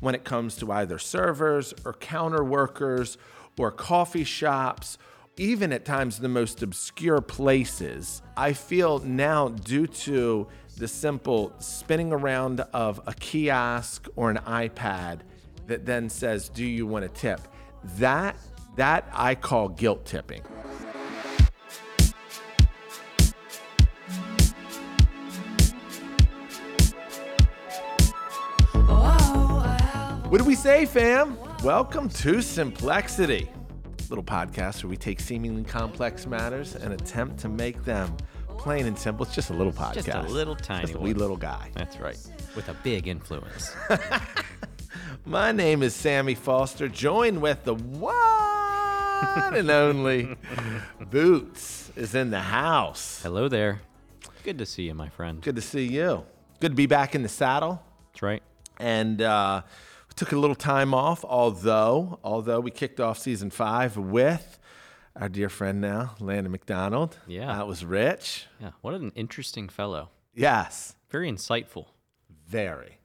when it comes to either servers or counter workers or coffee shops, even at times the most obscure places. I feel now, due to the simple spinning around of a kiosk or an iPad that then says, Do you want a tip? That, that I call guilt tipping. What do we say, fam? Welcome to Simplexity, little podcast where we take seemingly complex matters and attempt to make them plain and simple. It's just a little podcast. Just a little tiny Just a wee one. little guy. That's right. With a big influence. My name is Sammy Foster, joined with the one and only Boots is in the house. Hello there. Good to see you, my friend. Good to see you. Good to be back in the saddle. That's right. and uh, took a little time off. Although, although we kicked off season five with our dear friend now, Landon McDonald. Yeah. that was rich. Yeah. What an interesting fellow. Yes, Very insightful. very,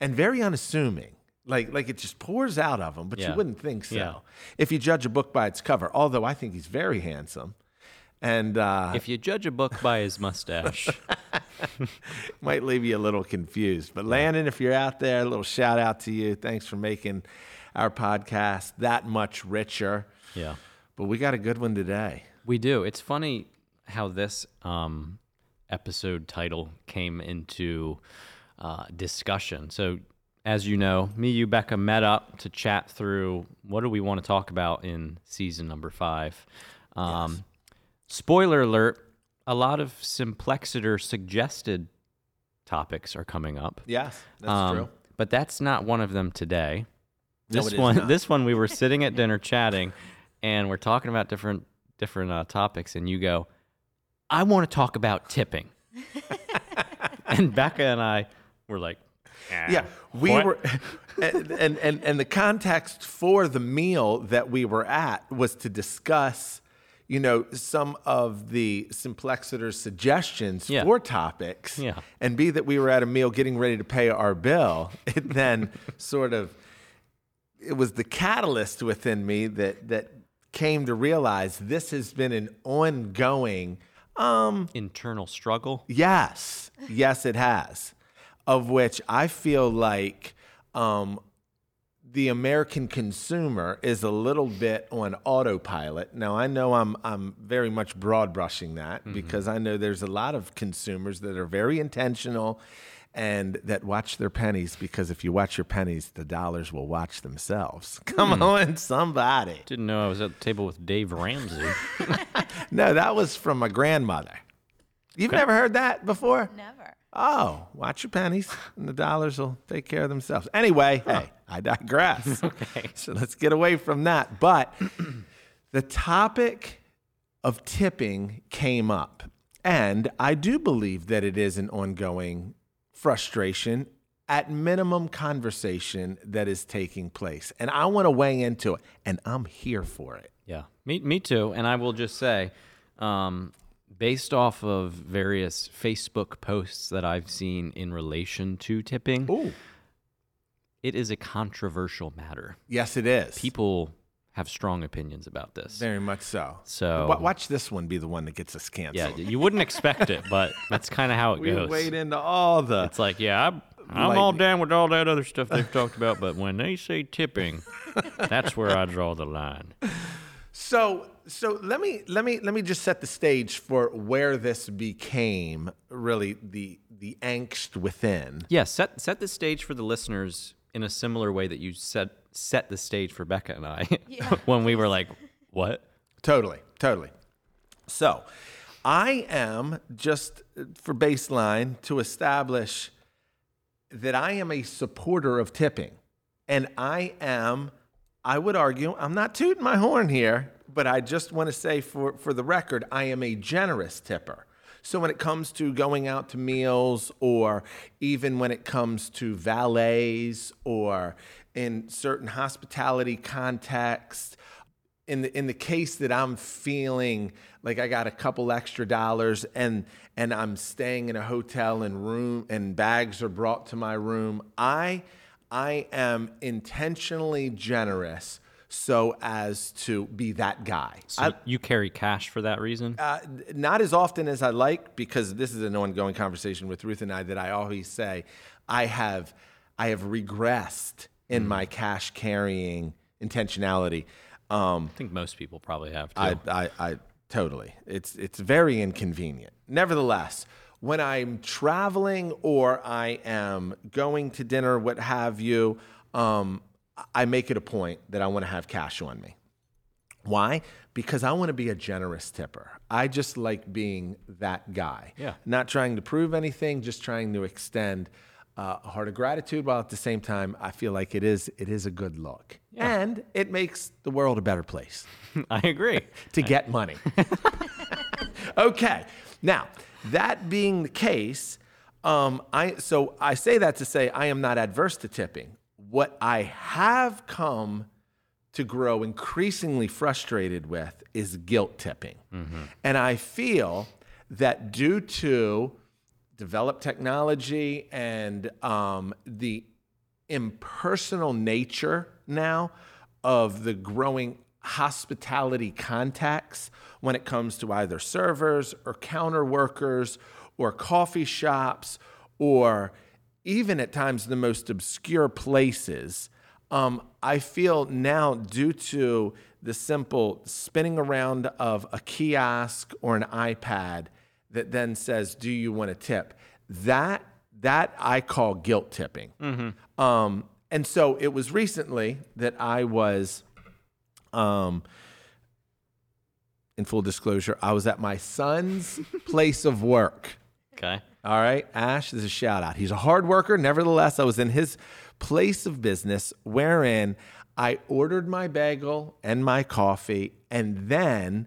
and very unassuming. Like, like it just pours out of him, but you wouldn't think so Yeah. if you judge a book by its cover. Although I think he's very handsome, and uh, If you judge a book by his mustache, might leave you a little confused. But Landon, if you're out there, a little shout out to you. Thanks for making our podcast that much richer. yeah, But we got a good one today. we do. It's funny how this um, episode title came into uh, discussion. So, as you know, me, you, Becca met up to chat through what do we want to talk about in season number five. Um, Spoiler alert: a lot of Simplexiter suggested topics are coming up. Yes, that's Um, true. But that's not one of them today. No, This is one, this one, we were sitting at dinner chatting, and we're talking about different different uh, topics, and you go, "I want to talk about tipping," and Becca and I were like, Yeah, we what? were, and and and the context for the meal that we were at was to discuss, you know, some of the Simplexiter's suggestions Yeah. for topics. Yeah. and be that we were at a meal getting ready to pay our bill. It then sort of, it was the catalyst within me that that came to realize this has been an ongoing. Um, internal struggle. Yes, yes, it has. Of which I feel like um, the American consumer is a little bit on autopilot. Now I know I'm I'm very much broad brushing that mm-hmm. because I know there's a lot of consumers that are very intentional and that watch their pennies because if you watch your pennies, the dollars will watch themselves. Come hmm. on, somebody. Didn't know I was at the table with Dave Ramsey. No, that was from my grandmother. You've never heard that before? Never. Oh, watch your pennies, and the dollars will take care of themselves. Anyway, hey, I digress. okay. So let's get away from that. But the topic of tipping came up, and I do believe that it is an ongoing frustration, at minimum, conversation that is taking place. And I want to weigh into it, and I'm here for it. Yeah, me, me too. And I will just say, um, based off of various Facebook posts that I've seen in relation to tipping, Ooh. It is a controversial matter. Yes, it is. People have strong opinions about this. Very much so. So- Wa- watch this one be the one that gets us canceled. yeah, you wouldn't expect it, but that's kind of how it we goes. wade into all the. It's like, yeah, I'm, I'm all down with all that other stuff they've talked about, but when they say tipping, that's where I draw the line. So so let me let me let me just set the stage for where this became really the the angst within. Yeah, set set the stage for the listeners in a similar way that you set set the stage for Becca and I when we were like, "What?" Totally, totally. So, I am just for baseline to establish that I am a supporter of tipping. And I am, I would argue, I'm not tooting my horn here, but I just want to say for, for the record, I am a generous tipper. So when it comes to going out to meals or even when it comes to valets or in certain hospitality contexts, in the in the case that I'm feeling like I got a couple extra dollars and and I'm staying in a hotel and room and bags are brought to my room, I I am intentionally generous so as to be that guy. So you carry cash for that reason? Uh, not as often as I like because this is an ongoing conversation with Ruth and I that I always say I have I have regressed in my cash carrying intentionality. Um, I think most people probably have too. I, I, I totally. It's it's very inconvenient. Nevertheless, when I'm traveling or I am going to dinner, what have you, um, I make it a point that I want to have cash on me. Why? Because I want to be a generous tipper. I just like being that guy. Yeah. Not trying to prove anything, just trying to extend uh, a heart of gratitude, while at the same time, I feel like it is it is a good look, yeah. and it makes the world a better place I agree. to get money. okay. Now, that being the case, um, I so I say that to say I am not adverse to tipping. What I have come to grow increasingly frustrated with is guilt tipping. And I feel that due to developed technology and um, the impersonal nature now of the growing hospitality contacts when it comes to either servers or counter workers or coffee shops or even at times the most obscure places. Um, I feel now, due to the simple spinning around of a kiosk or an iPad that then says, "Do you want to tip?" That that I call guilt tipping. Um, and so it was recently that I was, um, in full disclosure, I was at my son's place of work. Okay. All right, Ash, this is a shout out. He's a hard worker. Nevertheless, I was in his place of business wherein I ordered my bagel and my coffee, and then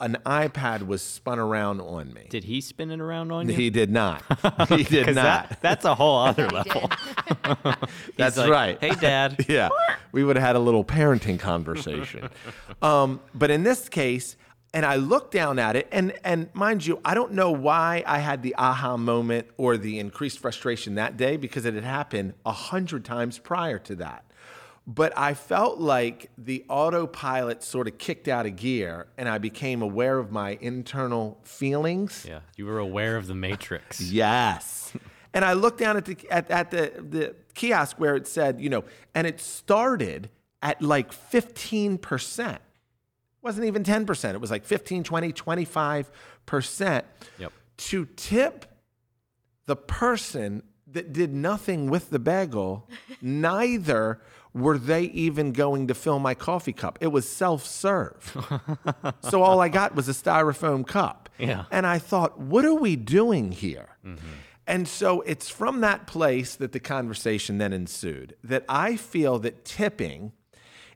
an iPad was spun around on me. Did he spin it around on you? He did not. He did 'Cause not. that, that's a whole other level. That's like, right. Hey, Dad. yeah, we would have had a little parenting conversation. um, but in this case, and I looked down at it, and and mind you, I don't know why I had the aha moment or the increased frustration that day because it had happened a hundred times prior to that. But I felt like the autopilot sort of kicked out of gear, and I became aware of my internal feelings. Yeah. You were aware of the Matrix. Yes. and I looked down at the at, at the, the kiosk where it said, you know, and it started at like 15%. Wasn't even 10%. It was like 15, 20, 25% Yep. to tip the person that did nothing with the bagel, neither were they even going to fill my coffee cup. It was self serve. so all I got was a styrofoam cup. Yeah. And I thought, what are we doing here? Mm-hmm. And so it's from that place that the conversation then ensued that I feel that tipping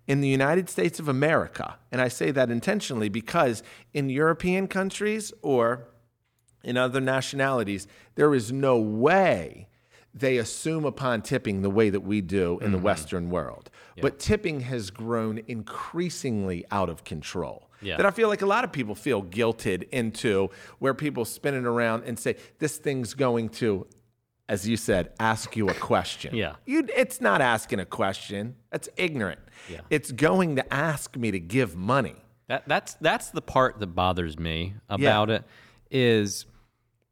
in the United States of America, and I say that intentionally because in European countries or in other nationalities, there is no way they assume upon tipping the way that we do in the mm-hmm. Western world. But tipping has grown increasingly out of control. Yeah. That I feel like a lot of people feel guilted into where people spin it around and say, this thing's going to, as you said, ask you a question. Yeah. You, it's not asking a question. That's ignorant. Yeah. It's going to ask me to give money. That that's that's the part that bothers me about it is,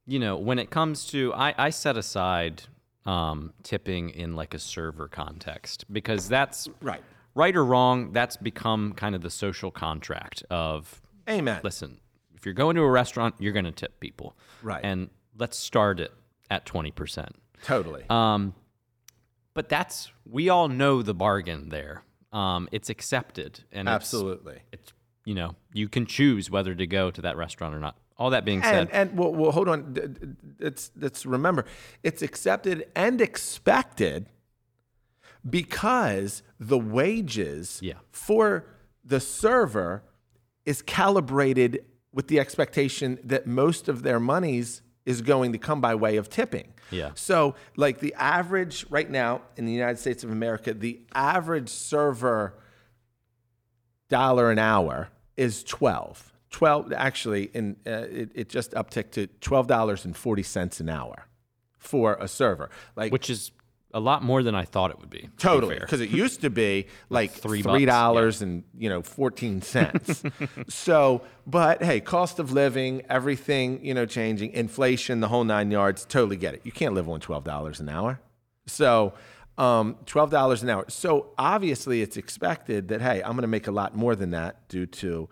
you know, when it comes to I, I set aside um, tipping in like a server context because that's Right. right or wrong. That's become kind of the social contract of Amen. listen, if you're going to a restaurant, you're going to tip people, Right. And let's start it at twenty percent. Totally. Um, but that's we all know the bargain there. Um, it's accepted, and Absolutely. it's you know you can choose whether to go to that restaurant or not. All that being said, and well, well, hold on. It's let's remember, it's accepted and expected because the wages Yeah. for the server is calibrated with the expectation that most of their monies is going to come by way of tipping. Yeah. So, like the average right now in the United States of America, the average server dollar an hour is 12 12 actually in uh, it, it just upticked to $12.40 an hour for a server like which is a lot more than I thought it would be. to be Totally, because it used to be like three dollars and you know fourteen cents. so, but hey, cost of living, everything you know changing, inflation, the whole nine yards. Totally get it. You can't live on twelve dollars an hour. So, um, twelve dollars an hour. So obviously, it's expected that hey, I'm going to make a lot more than that due to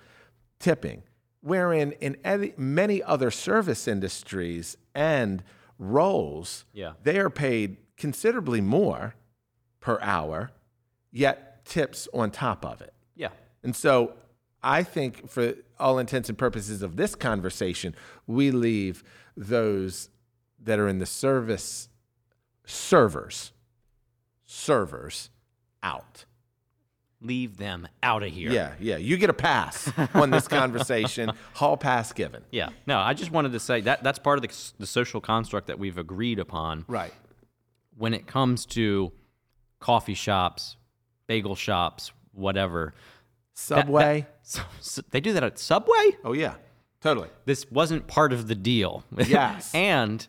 tipping. Wherein in any, many other service industries and roles, Yeah. they are paid considerably more per hour, yet tips on top of it. Yeah. And so I think, for all intents and purposes of this conversation, we leave those that are in the service servers, servers out. Leave them out of here. Yeah, yeah. You get a pass on this conversation. Hall pass given. Yeah. No, I just wanted to say that that's part of the, the social construct that we've agreed upon Right. When it comes to coffee shops, bagel shops, whatever. That- Subway. that- so- so- they do that at Subway? oh yeah, totally. This wasn't part of the deal. Yes. and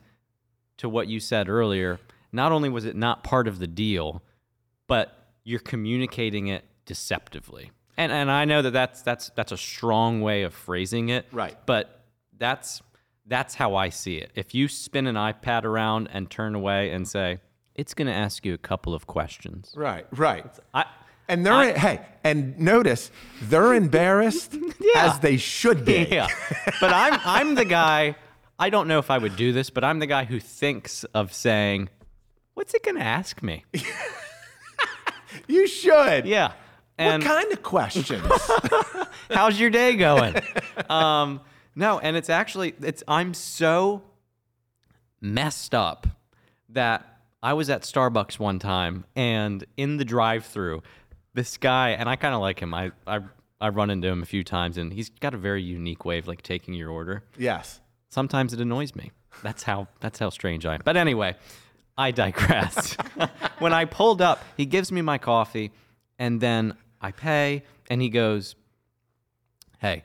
to what you said earlier, not only was it not part of the deal, but you're communicating it deceptively. And and I know that that's that's that's a strong way of phrasing it. Right. But that's that's how I see it. If you spin an iPad around and turn away and say, "It's going to ask you a couple of questions." Right. Right. I And they're hey, and notice they're embarrassed Yeah. as they should be. yeah. But I'm I'm the guy. I don't know if I would do this, but I'm the guy who thinks of saying, "What's it going to ask me?" You should. Yeah. What And kind of questions? how's your day going? um, no, and it's actually it's I'm so messed up that I was at Starbucks one time and in the drive-through, this guy and I kind of like him. I I I run into him a few times and he's got a very unique way of like taking your order. yes. Sometimes it annoys me. That's how that's how strange I am. But anyway, I digress. when I pulled up, he gives me my coffee and then I pay and he goes, "Hey,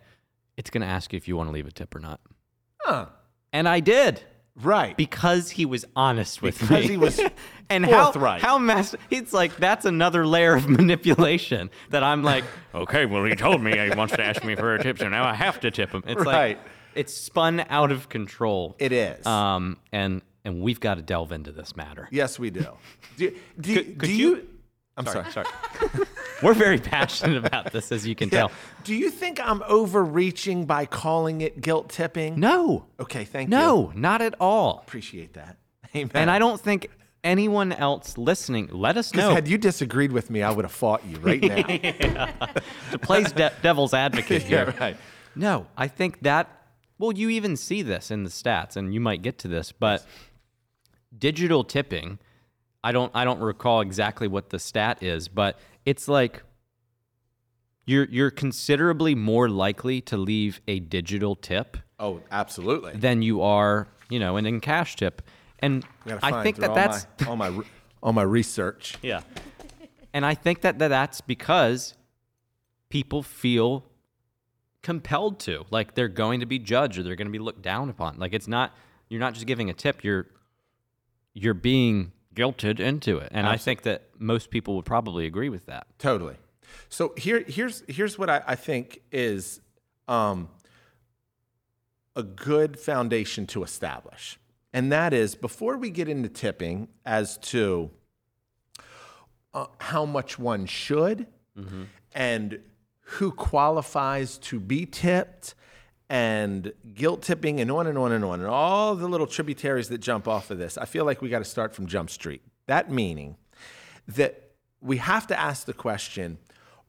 it's going to ask you if you want to leave a tip or not." Huh. And I did Right. because he was honest with Because me. he was and how forthright. how messed it's like that's another layer of manipulation that I'm like, okay, well he told me he wants to ask me for a tip, so now I have to tip him. It's Right. like it's spun out of control. it is. Um, and and we've got to delve into this matter. yes, we do. Do, do, Could- do could you? you- I'm sorry. Sorry. We're very passionate about this, as you can Yeah. tell. Do you think I'm overreaching by calling it guilt tipping? No, Okay, thank you. no, not at all. Appreciate that. Amen. And I don't think anyone else listening. Let us know. had you disagreed with me, I would have fought you right now. to play de- devil's advocate here. yeah, right. No, I think that. Well, you even see this in the stats, and you might get to this, but digital tipping. I don't. I don't recall exactly what the stat is, but it's like you're you're considerably more likely to leave a digital tip Oh, absolutely. than you are, you know, an in cash tip. And I, gotta I find think that all that's my, all my all my research. yeah. And I think that, that that's because people feel compelled to. Like they're going to be judged or they're going to be looked down upon. Like it's not you're not just giving a tip, you're you're being guilted into it. And I think that most people would probably agree with that. Totally. So here, here's here's what I, I think is um, a good foundation to establish, and that is before we get into tipping as to uh, how much one should and who qualifies to be tipped and guilt tipping and on and on and on and all the little tributaries that jump off of this. I feel like we got to start from Jump Street. That meaning that we have to ask the question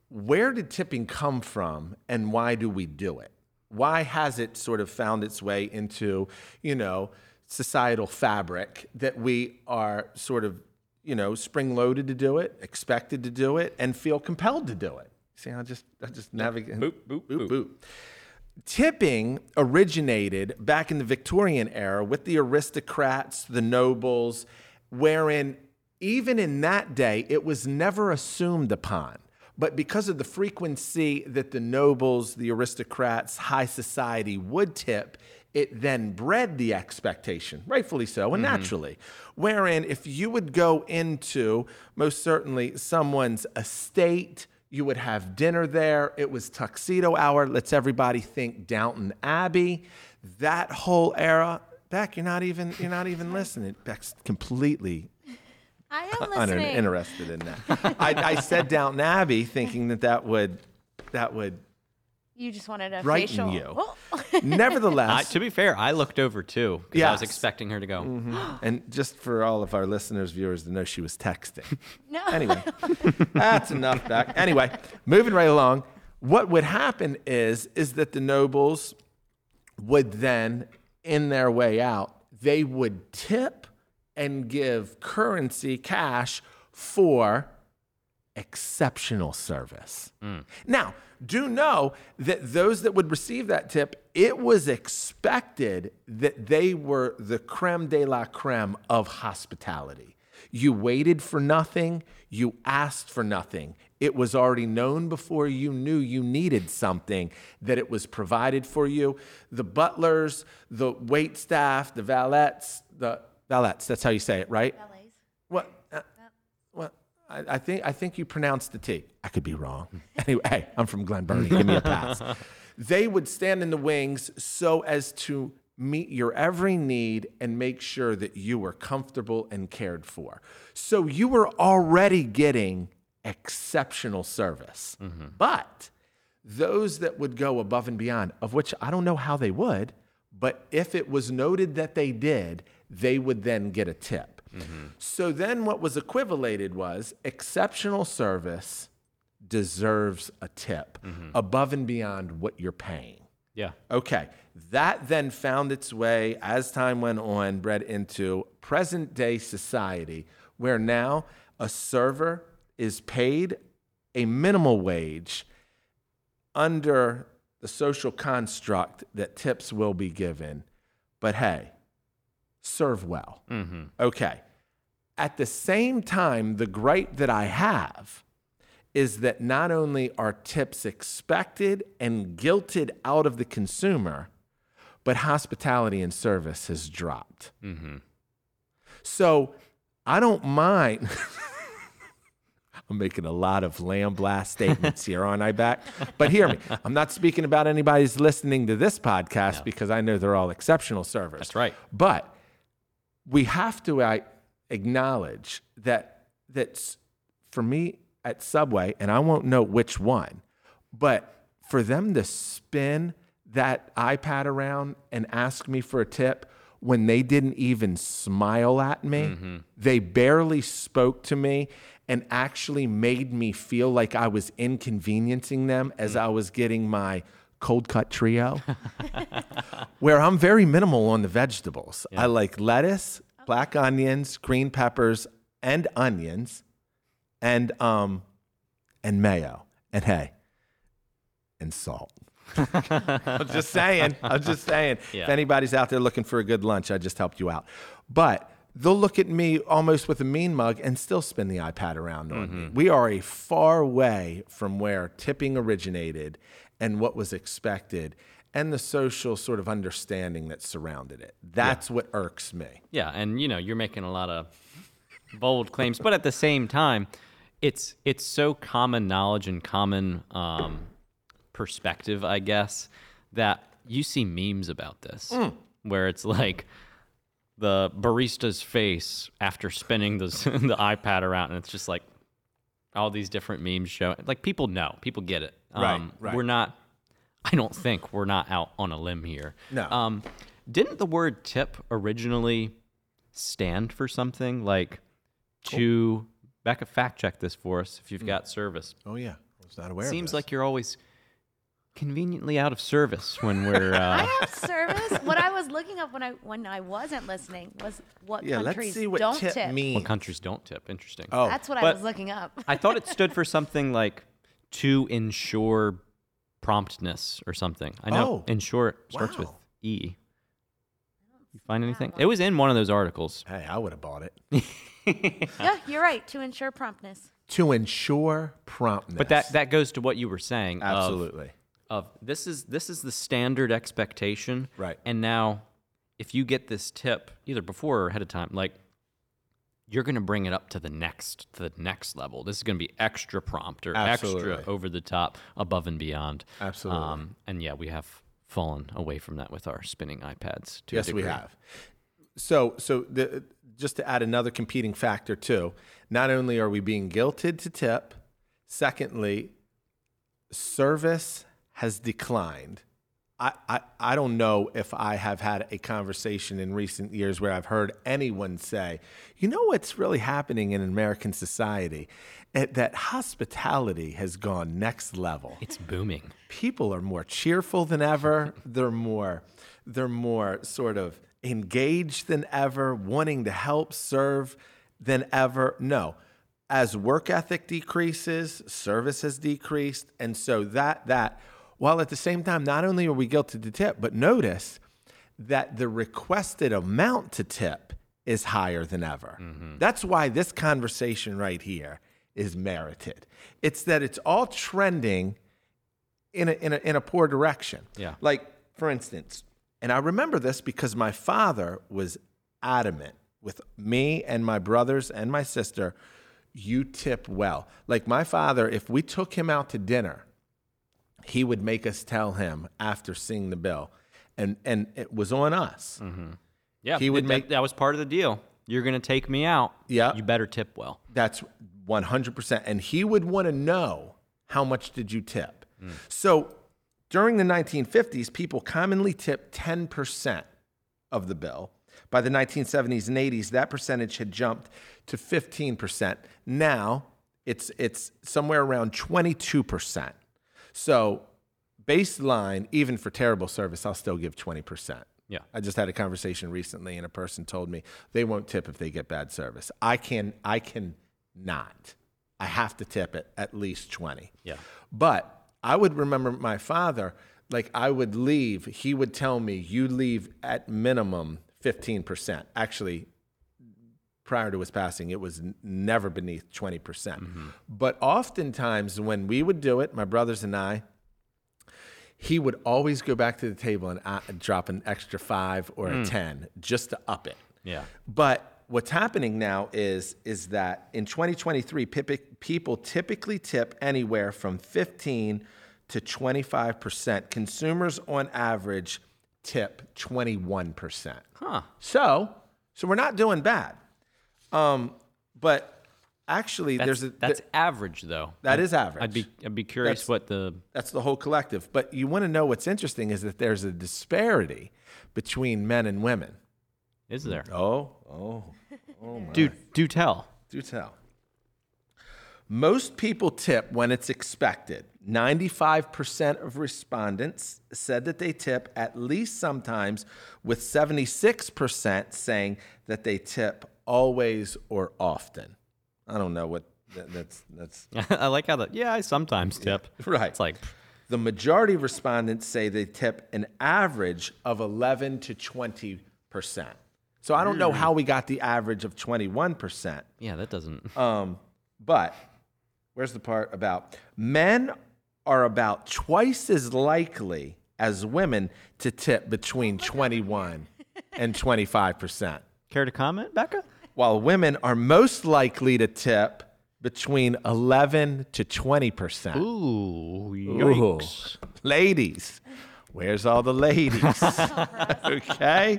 where did tipping come from and why do we do it? Why has it sort of found its way into, you know, societal fabric that we are sort of, you know, spring loaded to do it, expected to do it, and feel compelled to do it? See, I just I just navigate Boop, boop, boop. Tipping originated back in the Victorian era with the aristocrats, the nobles, wherein even in that day it was never assumed upon. But because of the frequency that the nobles, the aristocrats, high society would tip, it then bred the expectation, rightfully so and mm-hmm. naturally. Wherein, if you would go into most certainly someone's estate, you would have dinner there. It was tuxedo hour. Let's everybody think Downton Abbey. That whole era. Beck, you're not even you're not even listening. Beck's completely I am listening. interested in that. I, I said Downton Abbey, thinking that that would that would you just wanted a Brighten facial. you. Oh. I, nevertheless. to be fair, I looked over too because I was Yes. expecting her to go. Mm-hmm. and just for all of our listeners, viewers to know, she was texting. no. Anyway, that's enough back. Anyway, moving right along. What would happen is is that the nobles would then, in their way out, they would tip and give currency, cash for exceptional service. Mm. Now, do know that those that would receive that tip, it was expected that they were the creme de la creme of hospitality. You waited for nothing, you asked for nothing. It was already known before you knew you needed something that it was provided for you. The butlers, the wait staff, the valets, the valets, that's how you say it, right? Ballets. What? I, I think I think you pronounced the T. I could be wrong. Anyway, hey, I'm from Glen Burnie. Give me a pass. they would stand in the wings so as to meet your every need and make sure that you were comfortable and cared for. So you were already getting exceptional service. Mm-hmm. But those that would go above and beyond, of which I don't know how they would, but if it was noted that they did, they would then get a tip. So then what was equivalated was exceptional service deserves a tip mm-hmm. above and beyond what you're paying. Yeah. Okay. That then found its way as time went on, bred into present day society, where now a server is paid a minimal wage under the social construct that tips will be given. But hey, serve well. Mm-hmm. Okay. At the same time, the gripe that I have is that not only are tips expected and guilted out of the consumer, but hospitality and service has dropped. So I don't mind. I'm making a lot of lamb blast statements here, aren't I, back? But hear me. I'm not speaking about anybody's listening to this podcast because I know they're all exceptional servers. That's right. But we have to uh, acknowledge that that's for me at Subway, and I won't know which one, but for them to spin that iPad around and ask me for a tip when they didn't even smile at me, mm-hmm. they barely spoke to me and actually made me feel like I was inconveniencing them as mm. I was getting my cold cut trio. Where I'm very minimal on the vegetables. I like lettuce, black onions, green peppers, and onions, and um, and mayo, and hey, and salt. I'm just saying. I'm just saying. If anybody's out there looking for a good lunch, I just helped you out. But they'll look at me almost with a mean mug and still spin the iPad around on me. We are a far way from where tipping originated and what was expected and the social sort of understanding that surrounded it. That's what irks me. Yeah, and you know, you're making a lot of bold claims, but at the same time, it's it's so common knowledge and common um, perspective, I guess, that you see memes about this, where it's like the barista's face after spinning the the iPad around, and it's just like all these different memes show. Like people know, people get it. Right, Um, right. We're not. I don't think we're not out on a limb here. No. Um, didn't the word tip originally stand for something like to Becca fact check this for us if you've got service. Oh yeah, I was not aware. Seems like you're always conveniently out of service when we're uh, I have service. what I was looking up when I when I wasn't listening was what yeah. Let's countries see what don't tip, tip. means. what countries don't tip. Interesting. Oh, That's what I was looking up. I thought it stood for something like to ensure promptness or something. I know Oh, ensure starts with. E. You find anything? It was in one of those articles. hey, I would have bought it yeah, you're right. To ensure promptness. to ensure promptness. But that that goes to what you were saying. of- absolutely. of this is this is the standard expectation. Right. And now if you get this tip either before or ahead of time, like you're going to bring it up to the next to the next level. This is going to be extra prompt or Absolutely. extra over the top, above and beyond. Absolutely. Um, and yeah, we have fallen away from that with our spinning iPads. Yes, we have. So, so the, just to add another competing factor too, not only are we being guilted to tip, secondly, service has declined. I, I, I don't know if I have had a conversation in recent years where I've heard anyone say, you know what's really happening in American society? Eh, That hospitality has gone next level It's booming. people are more cheerful than ever. They're more they're more sort of engaged than ever, wanting to help serve than ever. No. As work ethic decreases, service has decreased, and so that that while at the same time not only are we guilty to tip, but notice that the requested amount to tip is higher than ever. Mm-hmm. That's why this conversation right here is merited. It's that it's all trending in a, in a, in a poor direction. Yeah. Like, for instance, and I remember this because my father was adamant with me and my brothers and my sister you tip well. Like, my father, if we took him out to dinner, he would make us tell him after seeing the bill. And, and it was on us. Mm-hmm. Yeah, He would that- make- that was part of the deal. You're going to take me out. Yeah. You better tip well. That's 100%. And he would want to know how much did you tip. Mm. So during the 1950s, people commonly tipped 10% of the bill. By the 1970s and 80s, that percentage had jumped to 15%. Now it's, it's somewhere around 22%. So baseline, even for terrible service, I'll still give 20%. Yeah. I just had a conversation recently, and a person told me they won't tip if they get bad service. I can, I can not. I have to tip it at least twenty. Yeah. But I would remember my father. Like I would leave, he would tell me, "You leave at minimum fifteen percent." Actually, prior to his passing, it was n- never beneath 20%. percent But oftentimes, when we would do it, my brothers and I, he would always go back to the table and uh, drop an extra five or a 10 just to up it. Yeah. But what's happening now is, is that in 2023, pipi- people typically tip anywhere from 15 to 25%. Consumers on average tip 21%. Huh. So, so we're not doing bad. Um, but actually, That's, there's a that's average though. that I'd- is average. I'd be I'd be curious That's- what the that's the whole collective. But you want to know what's interesting is that there's a disparity between men and women. is there. Oh, oh, oh my. Do do tell. do tell. Most people tip when it's expected. 95% of respondents said that they tip at least sometimes, with 76% saying that they tip always or often. I don't know what that, that's that's I like how that. Yeah, I sometimes tip. right. It's like The majority of respondents say they tip an average of 11 to 20 percent. So I don't know how we got the average of 21 percent. yeah, that doesn't. Um, but where's the part about men are about twice as likely as women to tip between 21 and 25 percent, Care to comment, Becca? While women are most likely to tip between 11 to 20 percent. Ooh, yikes. Ladies, where's all the ladies? okay.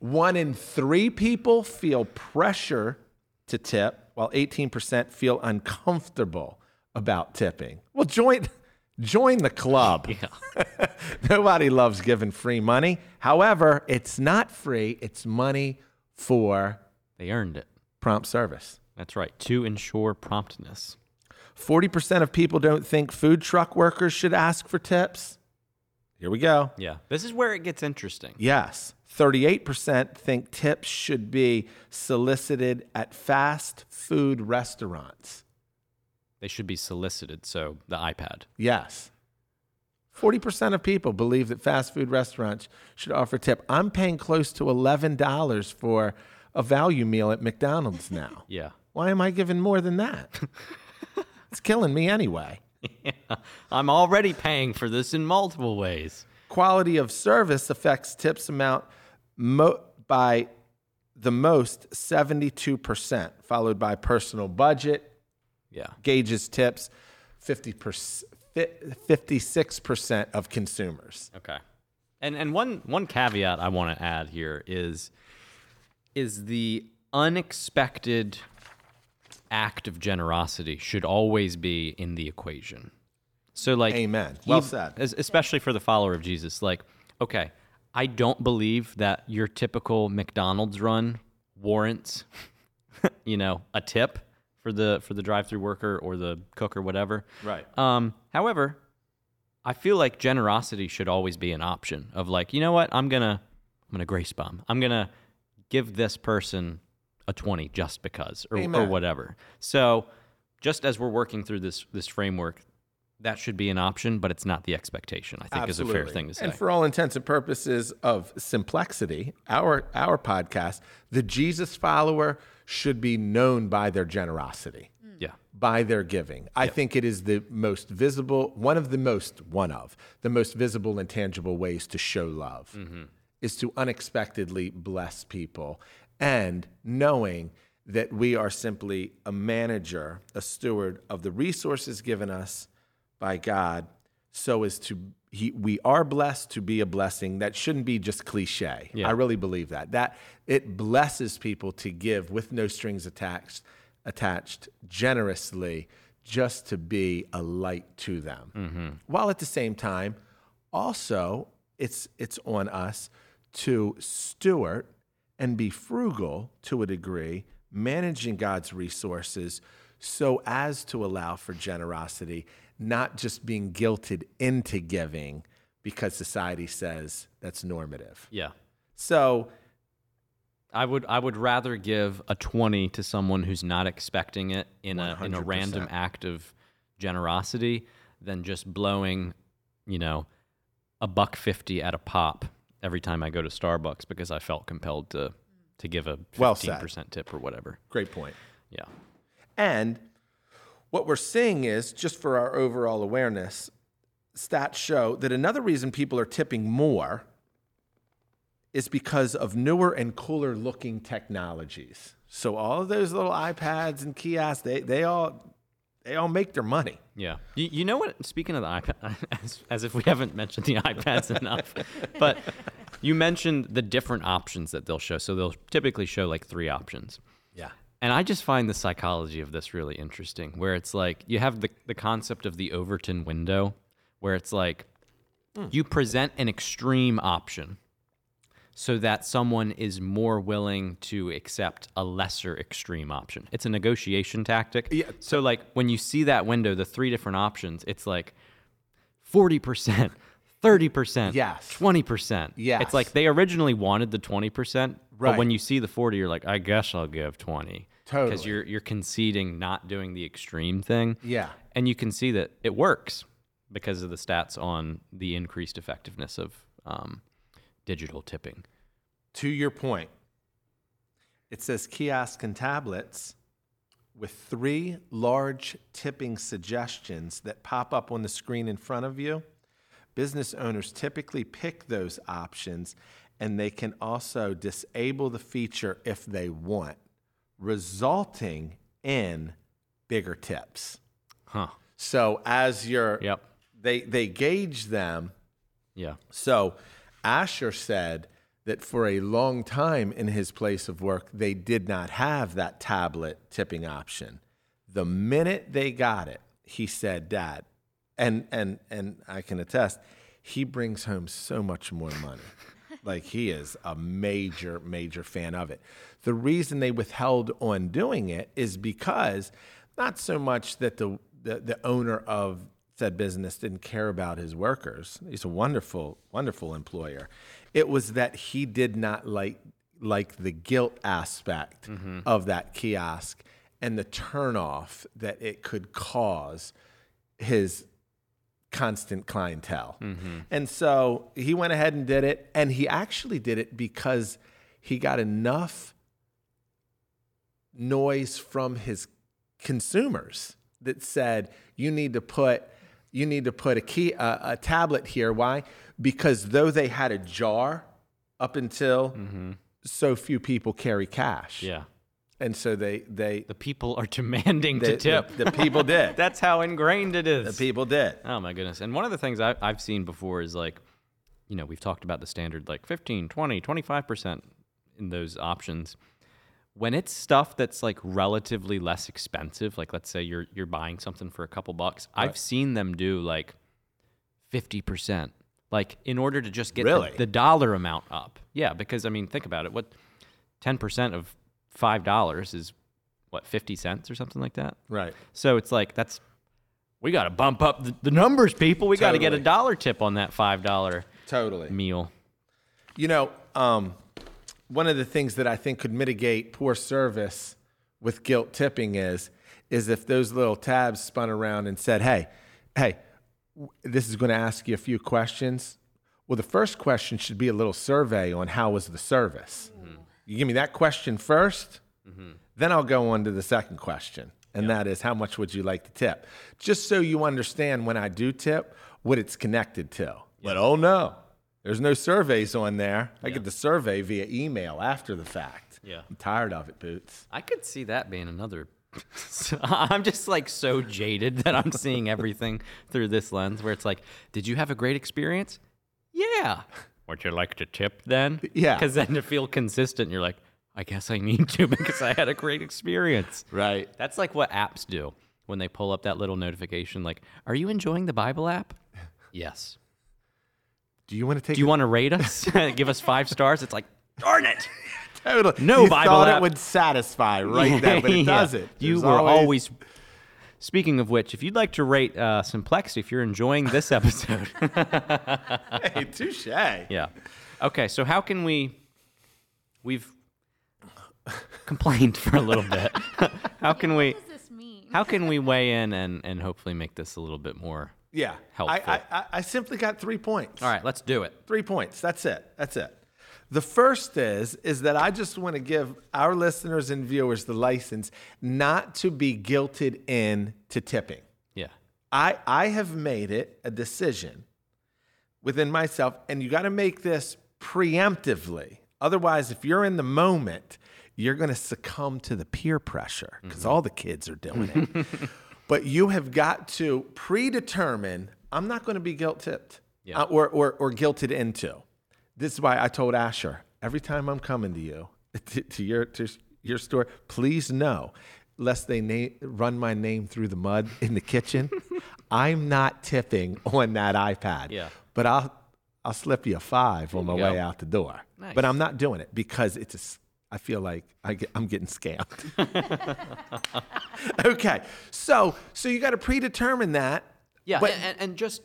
One in three people feel pressure to tip, while 18% feel uncomfortable about tipping. Well, join, join the club. Yeah. Nobody loves giving free money. However, it's not free, it's money for They earned it. prompt service. That's right. To ensure promptness. 40% of people don't think food truck workers should ask for tips. Here we go. Yeah. This is where it gets interesting. Yes. 38% think tips should be solicited at fast food restaurants. They should be solicited. So the iPad. Yes. 40% of people believe that fast food restaurants should offer tip. I'm paying close to $11 for a value meal at McDonald's now. Yeah. Why am I giving more than that? it's killing me anyway. I'm already paying for this in multiple ways. Quality of service affects tips amount mo- by the most 72%, followed by personal budget, Yeah. gauges tips 50%, fi- 56% of consumers. Okay. And and one one caveat I want to add here is is the unexpected act of generosity should always be in the equation. So like Amen. Well ev- said. Especially for the follower of Jesus like okay, I don't believe that your typical McDonald's run warrants you know, a tip for the for the drive-through worker or the cook or whatever. Right. Um, however, I feel like generosity should always be an option of like, you know what, I'm gonna I'm gonna grace bomb. I'm gonna give this person a 20 just because or, or whatever. So just as we're working through this this framework, that should be an option, but it's not the expectation, I think is a fair thing to say. And for all intents and purposes of simplexity, our our podcast, the Jesus follower should be known by their generosity, yeah. by their giving. I think it is the most visible, one of the most, one of the most visible and tangible ways to show love mm-hmm. is to unexpectedly bless people and knowing that we are simply a manager, a steward of the resources given us by God so as to he, we are blessed to be a blessing that shouldn't be just cliche. Yeah. I really believe that. That it blesses people to give with no strings attached attached generously just to be a light to them. Mm-hmm. While at the same time also it's it's on us to steward and be frugal to a degree, managing God's resources so as to allow for generosity, not just being guilted into giving because society says that's normative. Yeah. So, I would I would rather give a 20 to someone who's not expecting it in a in a random act of generosity than just blowing, you know, a buck 50 at a pop every time I go to Starbucks because I felt compelled to to give a 15% Well said. tip or whatever. great point. Yeah. And what we're seeing is, just for our overall awareness, stats show that another reason people are tipping more is because of newer and cooler looking technologies. So all of those little iPads and kiosks, they, they all they all make their money. Yeah. You, you know what? Speaking of the iPad, as, as if we haven't mentioned the iPads enough, but you mentioned the different options that they'll show. So they'll typically show like three options. Yeah. And I just find the psychology of this really interesting, where it's like you have the, the concept of the Overton window, where it's like hmm. you present an extreme option so that someone is more willing to accept a lesser extreme option. It's a negotiation tactic. Yeah. So, like, when you see that window, the three different options, it's like 40%, 30%, Yes. 20%. Yes. It's like they originally wanted the 20%, but when you see the 40, you're like, I guess I'll give 20. Totally. Because you're, you're conceding not doing the extreme thing. Yeah. And you can see that it works because of the stats on the increased effectiveness of um, digital tipping. To your point, it says kiosk and tablets with three large tipping suggestions that pop up on the screen in front of you. Business owners typically pick those options and they can also disable the feature if they want, resulting in bigger tips. Huh. So as you're Yep. they they gauge them Yeah. so Asher said that for a long time in his place of work, they did not have that tablet tipping option. The minute they got it, he said, Dad, and and and I can attest, he brings home so much more money. like he is a major, major fan of it. The reason they withheld on doing it is because not so much that the the, the owner of said business didn't care about his workers. He's a wonderful, wonderful employer. It was that he did not like like the guilt aspect mm-hmm. of that kiosk and the turnoff that it could cause his constant clientele. Mm-hmm. And so he went ahead and did it. And he actually did it because he got enough noise from his consumers that said you need to put you need to put a key a, a tablet here. Why? Because though they had a jar up until mm-hmm. so few people carry cash, Yeah. and so they they The people are demanding the, to tip. the, the people did. That's how ingrained it is. the people did. Oh my goodness. And one of the things I, I've seen before is like, you know, we've talked about the standard like 15, 20, 25% in those options. When it's stuff that's like relatively less expensive, like let's say you're you're buying something for a couple bucks, I've seen them do like 50%. Like in order to just get Really? the, the dollar amount up. Yeah, because I mean, think about it. What 10% of $5 is what 50 cents or something like that? Right. So it's like that's we got to bump up the, the numbers, people. We got to get a dollar tip on that five dollar Totally. meal. You know, um, one of the things that I think could mitigate poor service with guilt tipping is is if those little tabs spun around and said, "Hey, hey, this is going to ask you a few questions." Well, the first question should be a little survey on how was the service. Mm-hmm. You give me that question 1st mm-hmm. then I'll go on to the second question, and that is how much would you like to tip? Just so you understand when I do tip what it's connected to. But oh no, there's no surveys on there. I get the survey via email after the fact. Yeah. I'm tired of it, Boots. I could see that being another. I'm just like so jaded that I'm seeing everything through this lens, where it's like, did you have a great experience? Yeah. Would you like to tip then? Yeah. Because then to feel consistent, you're like, I guess I need to because I had a great experience. Right. That's like what apps do when they pull up that little notification, like, "Are you enjoying the Bible app?" yes. Do you want to take Do you want to rate us? Give us five stars? It's like, darn it. Totally. No you Bible thought app. it would satisfy right there, but it Yeah. doesn't. You There's were always. Speaking of which, if you'd like to rate uh, Simplexity, if you're enjoying this episode, hey, touche. yeah. Okay, so how can we? We've complained for a little bit. how can we? What does this mean? How can we weigh in and and hopefully make this a little bit more? Yeah. Helpful. I, I, I, simply got three points. All right, let's do it. Three points. That's it. That's it. The first is is that I just want to give our listeners and viewers the license not to be guilted in to tipping. Yeah. I I have made it a decision within myself, and you got to make this preemptively. Otherwise, if you're in the moment, you're going to succumb to the peer pressure because mm-hmm. all the kids are doing it. but you have got to predetermine. I'm not going to be guilt tipped Yeah. uh, or, or or guilted into. This is why I told Asher every time I'm coming to you to, to your to your store, please know, lest they na- run my name through the mud in the kitchen, I'm not tipping on that iPad. Yeah. But I'll I'll slip you a five on my way out the door. Nice. But I'm not doing it because it's a I feel like I get, I'm getting scammed. okay, so so you got to predetermine that. Yeah, But- and, and just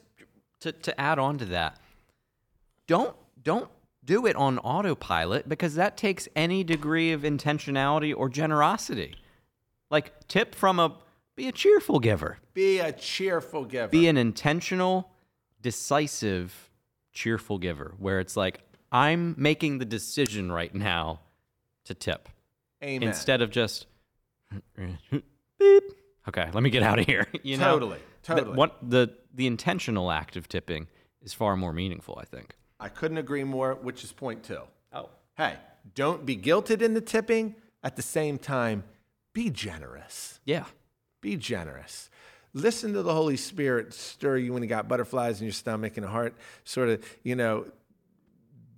to, to add on to that, don't don't do it on autopilot because that takes any degree of intentionality or generosity. Like tip from a be a cheerful giver. Be a cheerful giver. Be an intentional, decisive, cheerful giver where it's like I'm making the decision right now to tip Amen. instead of just beep. Okay, let me get out of here. You know, Totally, The- totally. what the the intentional act of tipping is far more meaningful. I think. I couldn't agree more, which is point two. Oh, Hey, don't be guilted into tipping. At the same time, be generous. yeah, Be generous. Listen to the Holy Spirit stir you when you got butterflies in your stomach and a heart sort of, you know,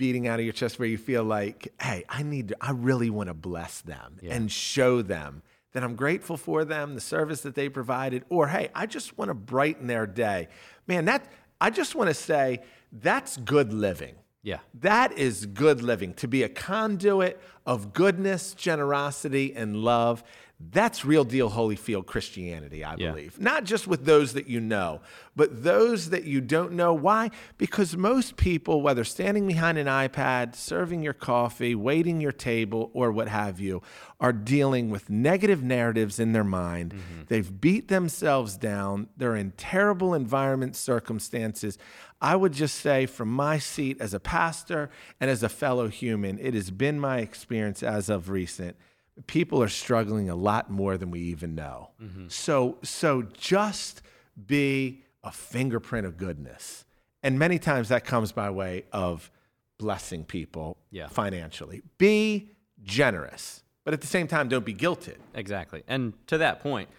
beating out of your chest where you feel like, hey, I need to, I really want to bless them and show them that I'm grateful for them, the service that they provided, or hey, I just want to brighten their day. Man, that I just want to say that's good living. yeah, That is good living. To be a conduit of goodness, generosity, and love. That's real deal Holyfield Christianity, I Yeah. believe. Not just with those that you know, but those that you don't know. Why? Because most people, whether standing behind an iPad, serving your coffee, waiting your table, or what have you, are dealing with negative narratives in their mind. Mm-hmm. They've beat themselves down. They're in terrible environment circumstances. I would just say, from my seat as a pastor and as a fellow human, it has been my experience as of recent. People are struggling a lot more than we even know. Mm-hmm. So so just be a fingerprint of goodness. And many times that comes by way of blessing people Yeah. financially. Be generous, but at the same time don't be guilted. Exactly. And to that point,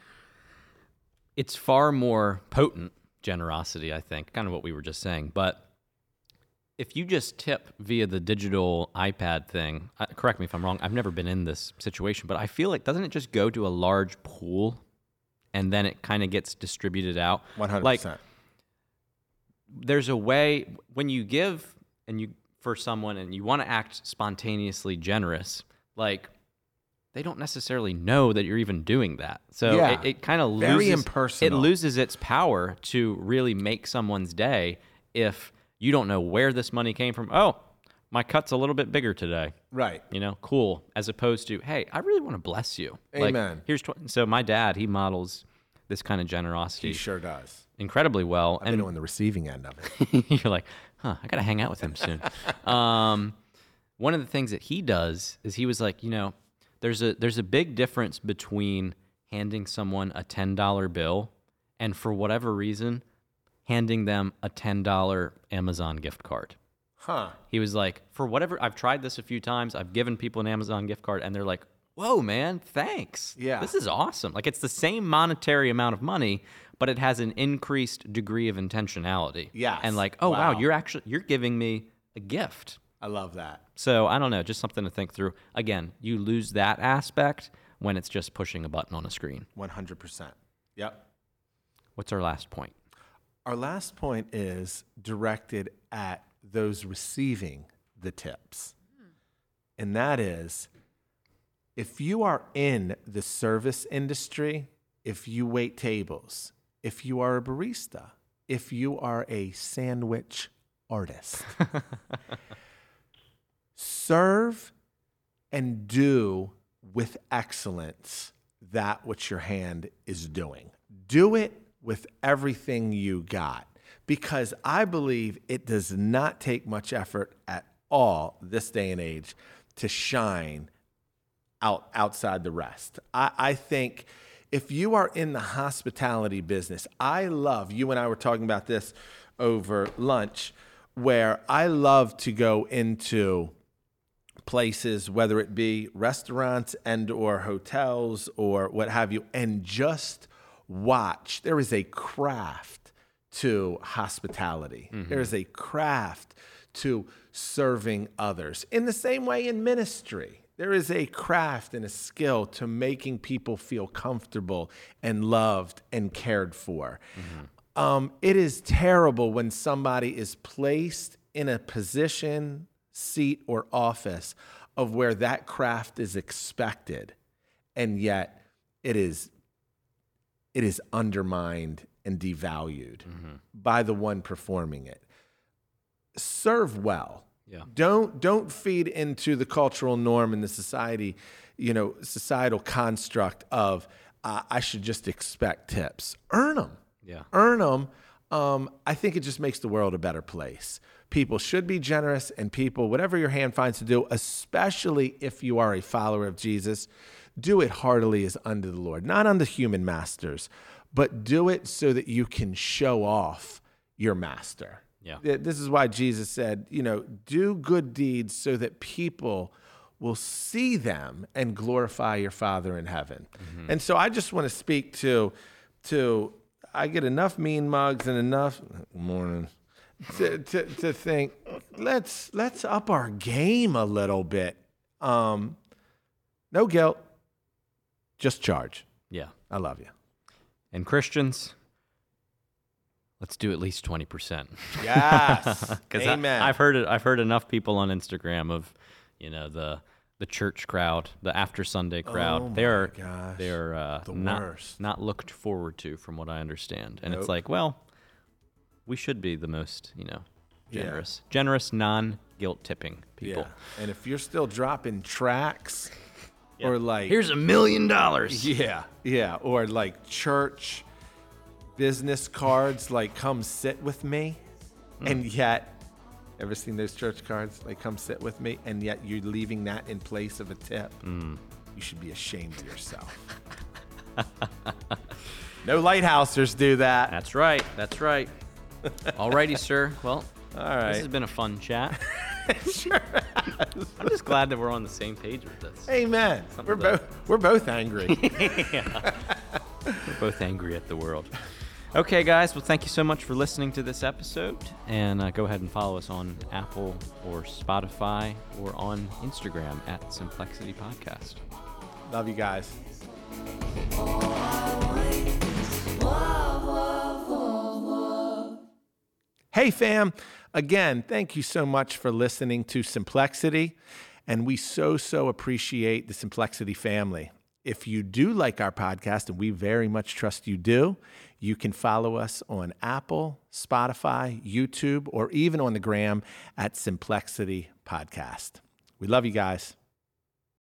it's far more potent generosity, I think, kind of what we were just saying. But if you just tip via the digital iPad thing, uh, correct me if I'm wrong, I've never been in this situation, but I feel like doesn't it just go to a large pool and then it kind of gets distributed out? 100%. Like there's a way when you give and you for someone and you want to act spontaneously generous, like they don't necessarily know that you're even doing that. So Yeah. it, it kind of loses Very impersonal. It loses its power to really make someone's day if you don't know where this money came from. Oh, my cut's a little bit bigger today. right. You know, cool. As opposed to, hey, I really want to bless you. Like, Amen. here's tw- so my dad he models this kind of generosity He sure does. incredibly well, I've and been on the receiving end of it. you're like, huh, I got to hang out with him soon. um, one of the things that he does is he was like, you know, there's a there's a big difference between handing someone a ten dollar bill and for whatever reason handing them a ten dollar Amazon gift card. Huh. He was like, for whatever I've tried this a few times, I've given people an Amazon gift card and they're like, Whoa, man, thanks. Yeah. This is awesome. Like it's the same monetary amount of money, but it has an increased degree of intentionality. Yeah. And like, oh wow, Wow. you're actually you're giving me a gift. I love that. So I don't know, just something to think through. Again, you lose that aspect when it's just pushing a button on a screen. 100%. Yep. What's our last point? Our last point is directed at those receiving the tips. And that is if you are in the service industry, if you wait tables, if you are a barista, if you are a sandwich artist, serve and do with excellence that which your hand is doing. Do it with everything you got because I believe it does not take much effort at all this day and age to shine out outside the rest. I, I think if you are in the hospitality business, I love you and I were talking about this over lunch, where I love to go into places whether it be restaurants and or hotels or what have you and just watch. There is a craft to hospitality. There is a craft to serving others. In the same way in ministry there is a craft and a skill to making people feel comfortable and loved and cared for. Um, it is terrible when somebody is placed in a position, seat, or office of where that craft is expected, and yet it is it is undermined and devalued by the one performing it. Serve well. Yeah. Don't don't feed into the cultural norm and the society, you know, societal construct of uh, I should just expect tips. Earn them Yeah. earn them, um, I think it just makes the world a better place. People should be generous, and people, whatever your hand finds to do, especially if you are a follower of Jesus, do it heartily as unto the Lord, not unto human masters, but do it so that you can show off your master. Yeah. This is why Jesus said, you know, do good deeds so that people will see them and glorify your Father in heaven. And so I just want to speak to to I get enough mean mugs and enough morning to, to, to think let's let's up our game a little bit. Um, no guilt, just charge. Yeah. I love you. And Christians, let's do at least 20%. Yes. Amen. I've heard it. I've heard enough people on Instagram of, you know, the the church crowd, the after Sunday crowd. Oh they're gosh. they're uh, The not worst. not looked forward to, from what I understand. And Nope. it's like, well, we should be the most, you know, Yeah. generous, generous, non guilt tipping people. Yeah. And if you're still dropping tracts or like Here's a million dollars. Yeah, yeah, or like church business cards, like come sit with me, hmm. and yet, ever seen those church cards? Like come sit with me, and yet you're leaving that in place of a tip. Hmm. you should be ashamed of yourself. no lighthousers do that. That's right. That's right. Alrighty, sir. Well, All right. this has been a fun chat. sure. I'm just glad that we're on the same page with this. Amen. We're both we're both angry. We're both angry at the world. Okay, guys. Well, thank you so much for listening to this episode. And uh, go ahead and follow us on Apple or Spotify or on Instagram at Simplexity Podcast. Love you guys. Hey, fam. Again, thank you so much for listening to Simplexity. And we so, so appreciate the Simplexity family. If you do like our podcast, and we very much trust you do, you can follow us on Apple, Spotify, YouTube, or even on the gram at Simplexity Podcast. We love you guys.